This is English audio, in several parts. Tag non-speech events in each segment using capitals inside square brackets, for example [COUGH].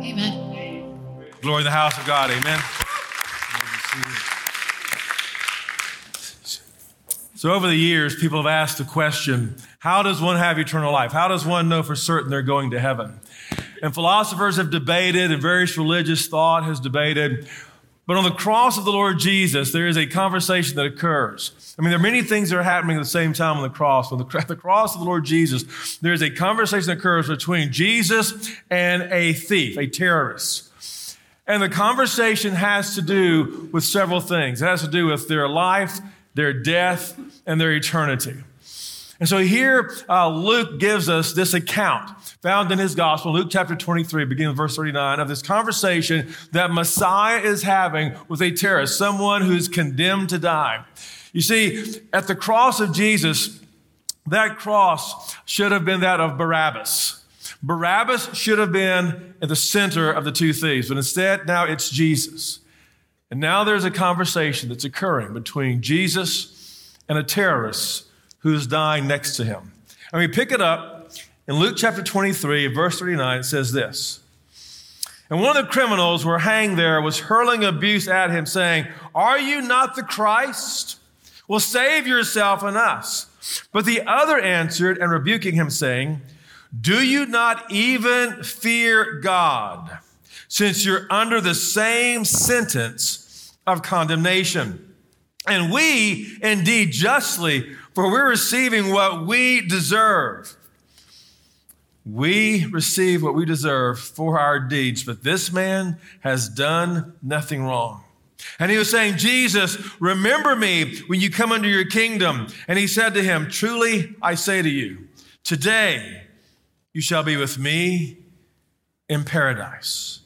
Amen. Glory the house of God. Amen. So, over the years, people have asked the question how does one have eternal life? How does one know for certain they're going to heaven? And philosophers have debated, and various religious thought has debated. But on the cross of the Lord Jesus, there is a conversation that occurs. I mean, there are many things that are happening at the same time on the cross. On the, the cross of the Lord Jesus, there is a conversation that occurs between Jesus and a thief, a terrorist. And the conversation has to do with several things. It has to do with their life, their death, and their eternity. And so here, uh, Luke gives us this account found in his gospel, Luke chapter 23, beginning verse 39, of this conversation that Messiah is having with a terrorist, someone who's condemned to die. You see, at the cross of Jesus, that cross should have been that of Barabbas. Barabbas should have been at the center of the two thieves, but instead, now it's Jesus. And now there's a conversation that's occurring between Jesus and a terrorist who's dying next to him. And we pick it up in Luke chapter 23, verse 39, it says this. And one of the criminals who were hanged there was hurling abuse at him, saying, Are you not the Christ? Well, save yourself and us. But the other answered and rebuking him, saying, Do you not even fear God, since you're under the same sentence of condemnation? And we indeed justly, for we're receiving what we deserve. We receive what we deserve for our deeds, but this man has done nothing wrong. And he was saying, Jesus, remember me when you come into your kingdom. And he said to him, Truly I say to you, today you shall be with me in paradise.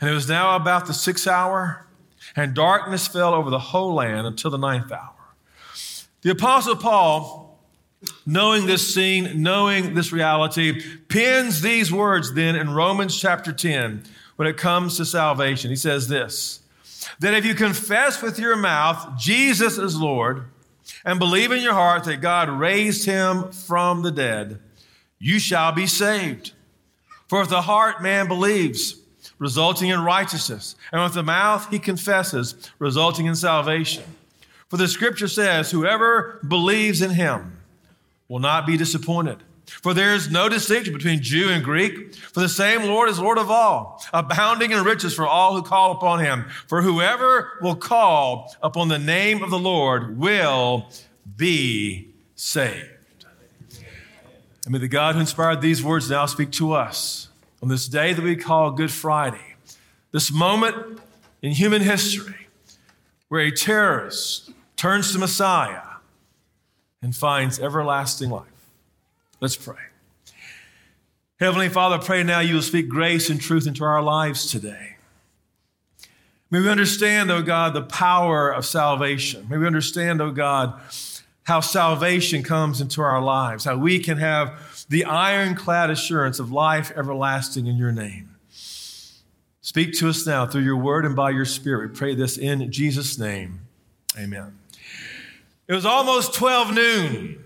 And it was now about the sixth hour, and darkness fell over the whole land until the ninth hour. The Apostle Paul, knowing this scene, knowing this reality, pins these words then in Romans chapter 10 when it comes to salvation. He says this that if you confess with your mouth Jesus is Lord and believe in your heart that God raised him from the dead, you shall be saved. For with the heart man believes, resulting in righteousness, and with the mouth he confesses, resulting in salvation. For the scripture says, Whoever believes in him will not be disappointed. For there is no distinction between Jew and Greek, for the same Lord is Lord of all, abounding in riches for all who call upon him. For whoever will call upon the name of the Lord will be saved. And may the God who inspired these words now speak to us on this day that we call Good Friday, this moment in human history where a terrorist turns to Messiah and finds everlasting life. Let's pray. Heavenly Father, pray now you will speak grace and truth into our lives today. May we understand, oh God, the power of salvation. May we understand, oh God, how salvation comes into our lives, how we can have the ironclad assurance of life everlasting in your name. Speak to us now through your word and by your spirit. We pray this in Jesus' name. Amen. It was almost 12 noon,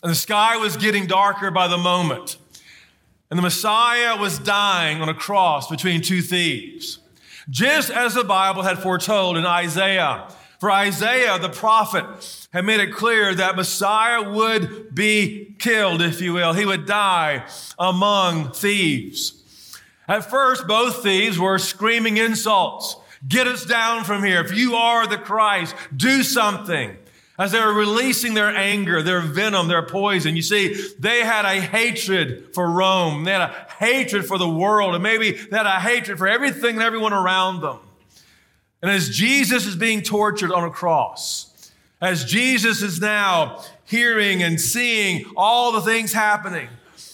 and the sky was getting darker by the moment. And the Messiah was dying on a cross between two thieves, just as the Bible had foretold in Isaiah. For Isaiah, the prophet, had made it clear that Messiah would be killed, if you will. He would die among thieves. At first, both thieves were screaming insults. Get us down from here. If you are the Christ, do something. As they were releasing their anger, their venom, their poison, you see, they had a hatred for Rome. They had a hatred for the world, and maybe they had a hatred for everything and everyone around them. And as Jesus is being tortured on a cross, as Jesus is now hearing and seeing all the things happening,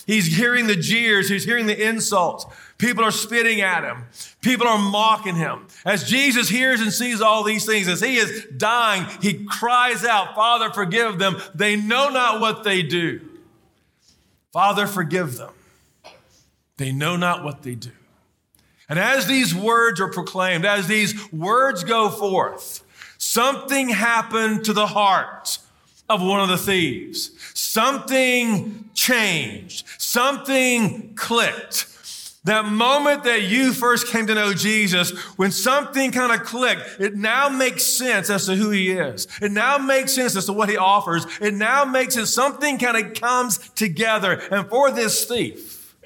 he's hearing the jeers, he's hearing the insults. People are spitting at him. People are mocking him. As Jesus hears and sees all these things, as he is dying, he cries out, Father, forgive them. They know not what they do. Father, forgive them. They know not what they do. And as these words are proclaimed, as these words go forth, something happened to the heart of one of the thieves. Something changed. Something clicked. That moment that you first came to know Jesus, when something kind of clicked, it now makes sense as to who he is. It now makes sense as to what he offers. It now makes it Something kind of comes together. And for this thief,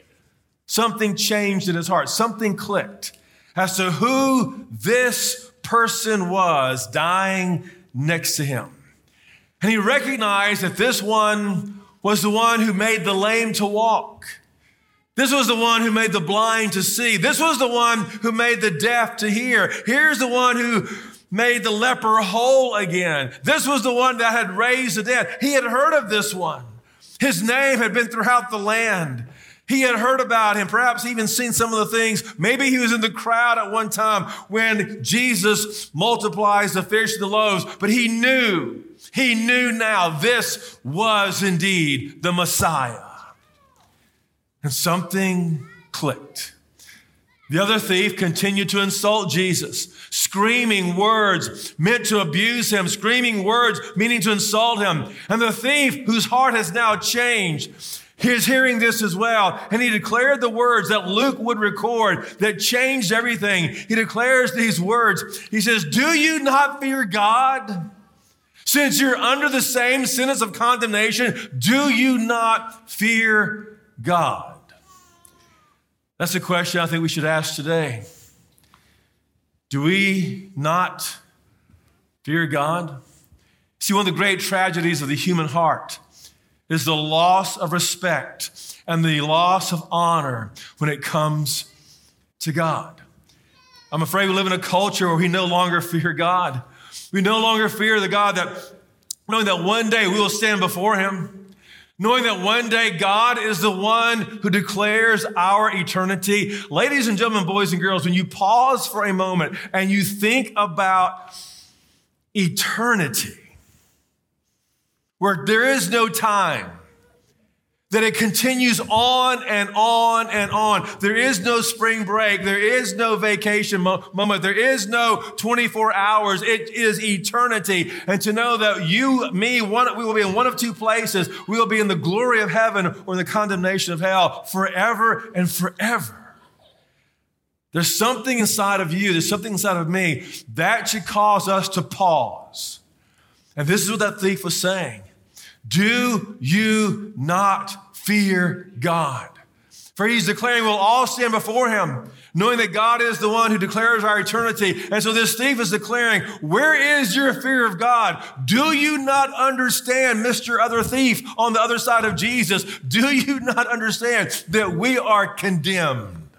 something changed in his heart. Something clicked as to who this person was dying next to him. And he recognized that this one was the one who made the lame to walk. This was the one who made the blind to see. This was the one who made the deaf to hear. Here's the one who made the leper whole again. This was the one that had raised the dead. He had heard of this one. His name had been throughout the land. He had heard about him, perhaps even seen some of the things. Maybe he was in the crowd at one time when Jesus multiplies the fish and the loaves, but he knew, he knew now this was indeed the Messiah. And something clicked. The other thief continued to insult Jesus, screaming words meant to abuse him, screaming words meaning to insult him. And the thief, whose heart has now changed, is hearing this as well. And he declared the words that Luke would record that changed everything. He declares these words. He says, Do you not fear God? Since you're under the same sentence of condemnation, do you not fear God? That's a question I think we should ask today. Do we not fear God? See, one of the great tragedies of the human heart is the loss of respect and the loss of honor when it comes to God. I'm afraid we live in a culture where we no longer fear God. We no longer fear the God that, knowing that one day we will stand before Him, knowing that one day God is the one who declares our eternity. Ladies and gentlemen, boys and girls, when you pause for a moment and you think about eternity, where there is no time, that it continues on and on and on. There is no spring break. There is no vacation moment. There is no 24 hours. It is eternity. And to know that you, me, one, we will be in one of two places. We will be in the glory of heaven or in the condemnation of hell forever and forever. There's something inside of you, there's something inside of me that should cause us to pause. And this is what that thief was saying. Do you not fear God? For he's declaring we'll all stand before him, knowing that God is the one who declares our eternity. And so this thief is declaring, where is your fear of God? Do you not understand, Mr. Other Thief on the other side of Jesus? Do you not understand that we are condemned?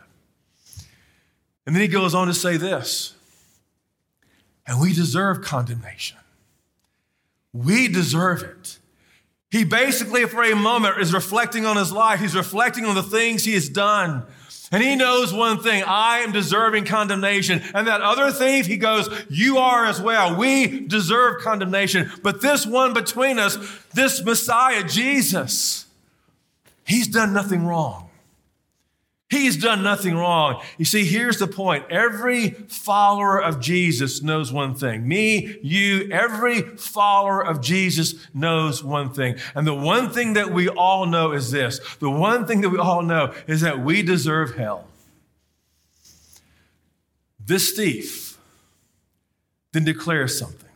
And then he goes on to say this, and we deserve condemnation. We deserve it. He basically, for a moment, is reflecting on his life. He's reflecting on the things he has done. And he knows one thing I am deserving condemnation. And that other thief, he goes, You are as well. We deserve condemnation. But this one between us, this Messiah, Jesus, he's done nothing wrong. He's done nothing wrong. You see, here's the point. Every follower of Jesus knows one thing. Me, you, every follower of Jesus knows one thing. And the one thing that we all know is this. The one thing that we all know is that we deserve hell. This thief then declares something.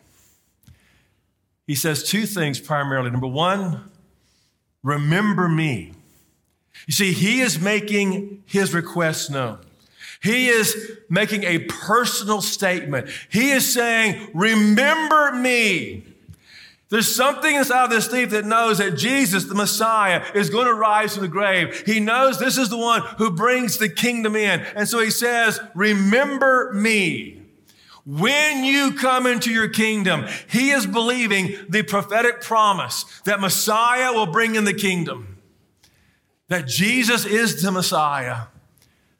He says two things primarily. Number one, remember me. You see, he is making his request known. He is making a personal statement. He is saying, Remember me. There's something inside of this thief that knows that Jesus, the Messiah, is going to rise from the grave. He knows this is the one who brings the kingdom in. And so he says, Remember me. When you come into your kingdom, he is believing the prophetic promise that Messiah will bring in the kingdom that Jesus is the Messiah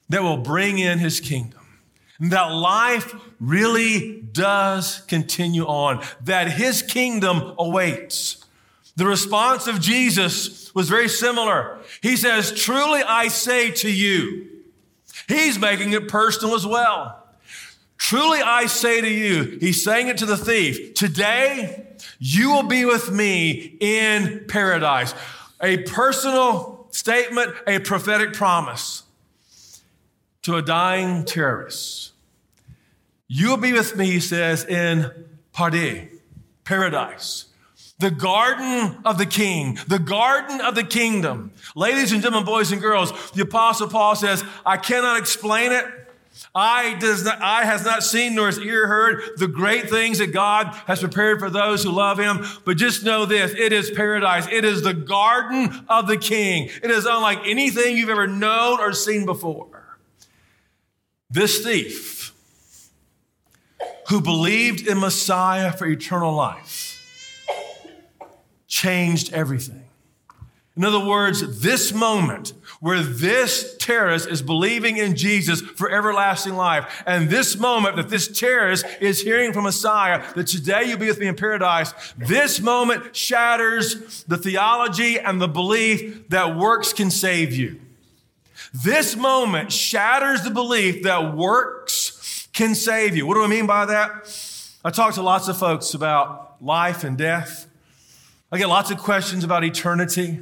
that will bring in his kingdom. That life really does continue on, that his kingdom awaits. The response of Jesus was very similar. He says, Truly I say to you, he's making it personal as well. Truly I say to you, he's saying it to the thief, today you will be with me in paradise. A personal statement, a prophetic promise. to a dying terrorist, You will be with me, he says, in Paradis, paradise, the garden of the king, the garden of the kingdom. Ladies and gentlemen, boys and girls, the apostle Paul says, I cannot explain it. Eye does not, eye has not seen nor has ear heard the great things that God has prepared for those who love him. But just know this, it is paradise. It is the garden of the king. It is unlike anything you've ever known or seen before. This thief who believed in Messiah for eternal life changed everything. In other words, this moment where this terrorist is believing in Jesus for everlasting life. And this moment that this terrorist is hearing from Messiah that today you'll be with me in paradise, this moment shatters the theology and the belief that works can save you. This moment shatters the belief that works can save you. What do I mean by that? I talk to lots of folks about life and death. I get lots of questions about eternity.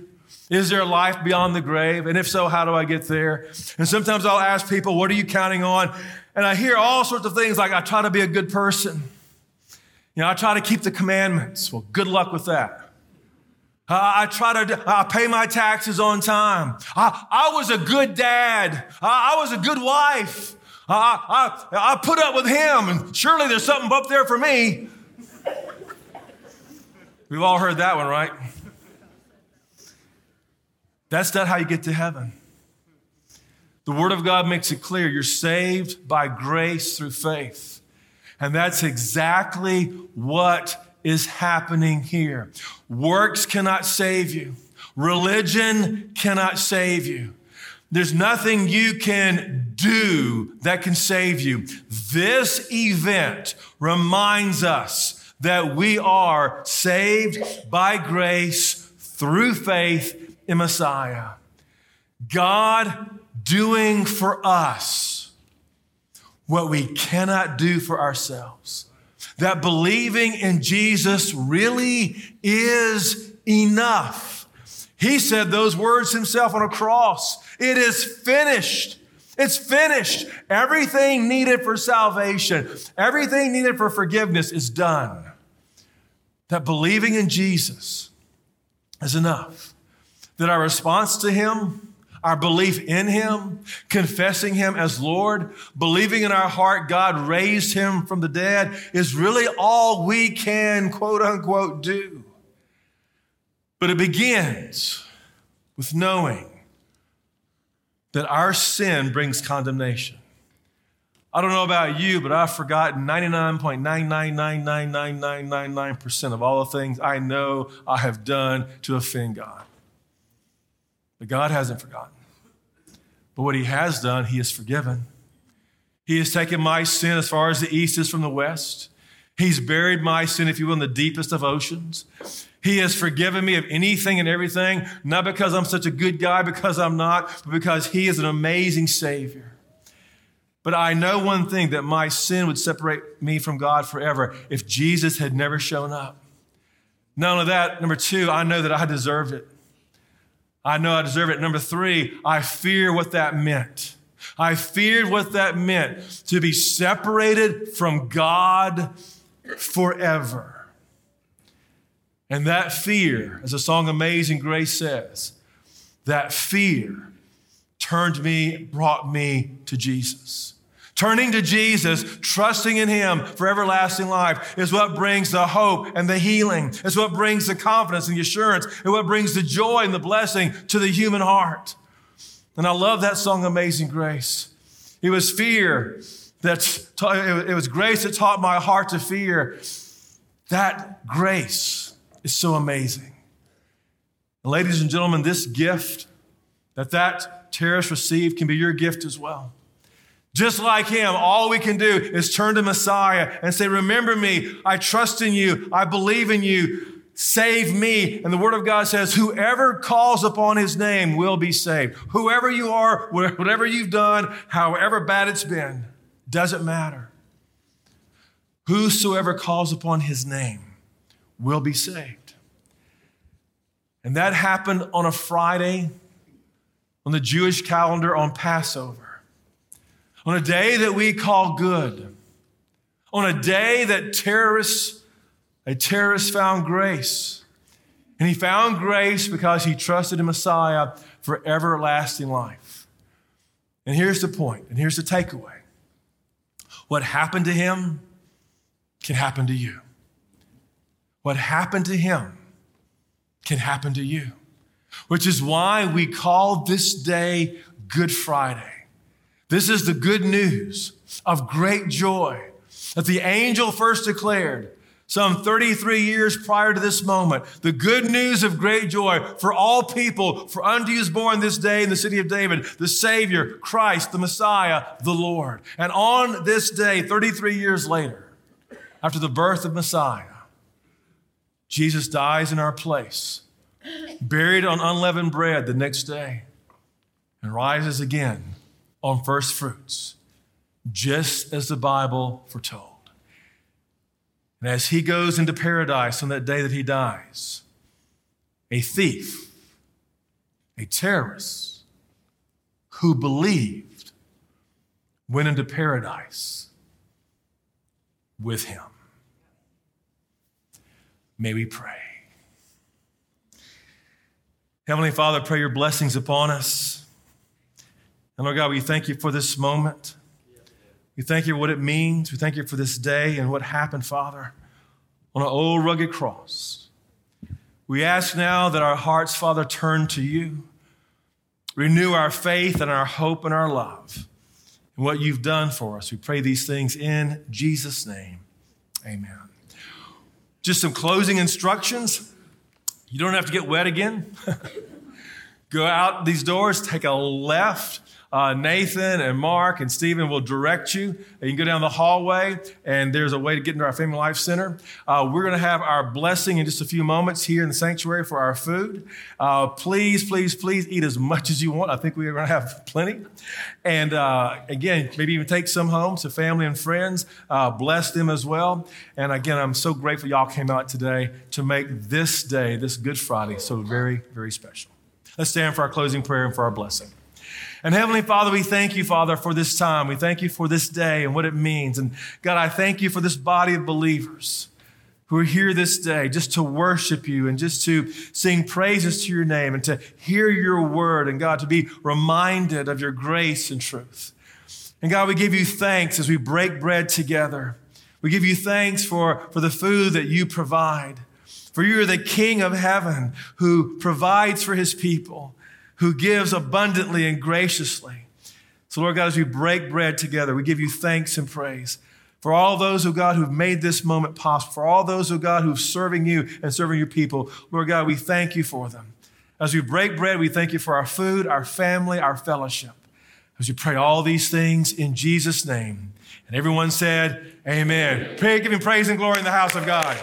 Is there life beyond the grave? And if so, how do I get there? And sometimes I'll ask people, what are you counting on? And I hear all sorts of things like, I try to be a good person. You know, I try to keep the commandments. Well, good luck with that. I try to I pay my taxes on time. I, I was a good dad. I, I was a good wife. I, I, I put up with him, and surely there's something up there for me. We've all heard that one, right? That's not how you get to heaven. The Word of God makes it clear you're saved by grace through faith. And that's exactly what is happening here. Works cannot save you, religion cannot save you. There's nothing you can do that can save you. This event reminds us that we are saved by grace through faith in Messiah. God doing for us what we cannot do for ourselves. That believing in Jesus really is enough. He said those words himself on a cross. It is finished. It's finished. Everything needed for salvation, everything needed for forgiveness is done. That believing in Jesus is enough that our response to Him, our belief in Him, confessing Him as Lord, believing in our heart God raised Him from the dead is really all we can, quote unquote, do. But it begins with knowing that our sin brings condemnation. I don't know about you, but I've forgotten 99.9999999% of all the things I know I have done to offend God. But God hasn't forgotten. But what He has done, He has forgiven. He has taken my sin as far as the east is from the west. He's buried my sin, if you will, in the deepest of oceans. He has forgiven me of anything and everything, not because I'm such a good guy, because I'm not, but because He is an amazing Savior. But I know one thing that my sin would separate me from God forever if Jesus had never shown up. Not only that, number two, I know that I deserved it. I know I deserve it. Number three, I fear what that meant. I feared what that meant to be separated from God forever. And that fear, as the song Amazing Grace says, that fear turned me, brought me to Jesus. Turning to Jesus, trusting in Him for everlasting life is what brings the hope and the healing. It's what brings the confidence and the assurance and what brings the joy and the blessing to the human heart. And I love that song, Amazing Grace. It was fear that it was grace that taught my heart to fear. That grace is so amazing. Ladies and gentlemen, this gift that that terrorist received can be your gift as well. Just like him, all we can do is turn to Messiah and say, Remember me. I trust in you. I believe in you. Save me. And the word of God says, Whoever calls upon his name will be saved. Whoever you are, whatever you've done, however bad it's been, doesn't matter. Whosoever calls upon his name will be saved. And that happened on a Friday on the Jewish calendar on Passover. On a day that we call good, on a day that terrorists, a terrorist found grace. And he found grace because he trusted in Messiah for everlasting life. And here's the point, and here's the takeaway. What happened to him can happen to you. What happened to him can happen to you, which is why we call this day Good Friday. This is the good news of great joy that the angel first declared some 33 years prior to this moment. The good news of great joy for all people, for unto you is born this day in the city of David, the Savior, Christ, the Messiah, the Lord. And on this day, 33 years later, after the birth of Messiah, Jesus dies in our place, buried on unleavened bread the next day, and rises again on first fruits, just as the Bible foretold. And as he goes into paradise on that day that he dies, a thief, a terrorist who believed went into paradise with him. May we pray. Heavenly Father, pray your blessings upon us. And Lord God, we thank you for this moment. We thank you for what it means. We thank you for this day and what happened, Father, on an old rugged cross. We ask now that our hearts, Father, turn to you. Renew our faith and our hope and our love and what you've done for us. We pray these things in Jesus' name. Amen. Just some closing instructions. You don't have to get wet again. [LAUGHS] Go out these doors, take a left uh, Nathan and Mark and Stephen will direct you. You can go down the hallway, and there's a way to get into our Family Life Center. Uh, we're going to have our blessing in just a few moments here in the sanctuary for our food. Uh, please, please, please eat as much as you want. I think we're going to have plenty. And uh, again, maybe even take some home to family and friends. Uh, bless them as well. And again, I'm so grateful y'all came out today to make this day, this Good Friday, so very, very special. Let's stand for our closing prayer and for our blessing. And Heavenly Father, we thank you, Father, for this time. We thank you for this day and what it means. And God, I thank you for this body of believers who are here this day just to worship you and just to sing praises to your name and to hear your word and God, to be reminded of your grace and truth. And God, we give you thanks as we break bread together. We give you thanks for, for the food that you provide. For you are the King of heaven who provides for his people who gives abundantly and graciously. So, Lord God, as we break bread together, we give you thanks and praise for all those, oh God, who've made this moment possible, for all those, oh God, who've serving you and serving your people. Lord God, we thank you for them. As we break bread, we thank you for our food, our family, our fellowship. As we pray all these things in Jesus' name. And everyone said, Amen. Pray, giving praise and glory in the house of God.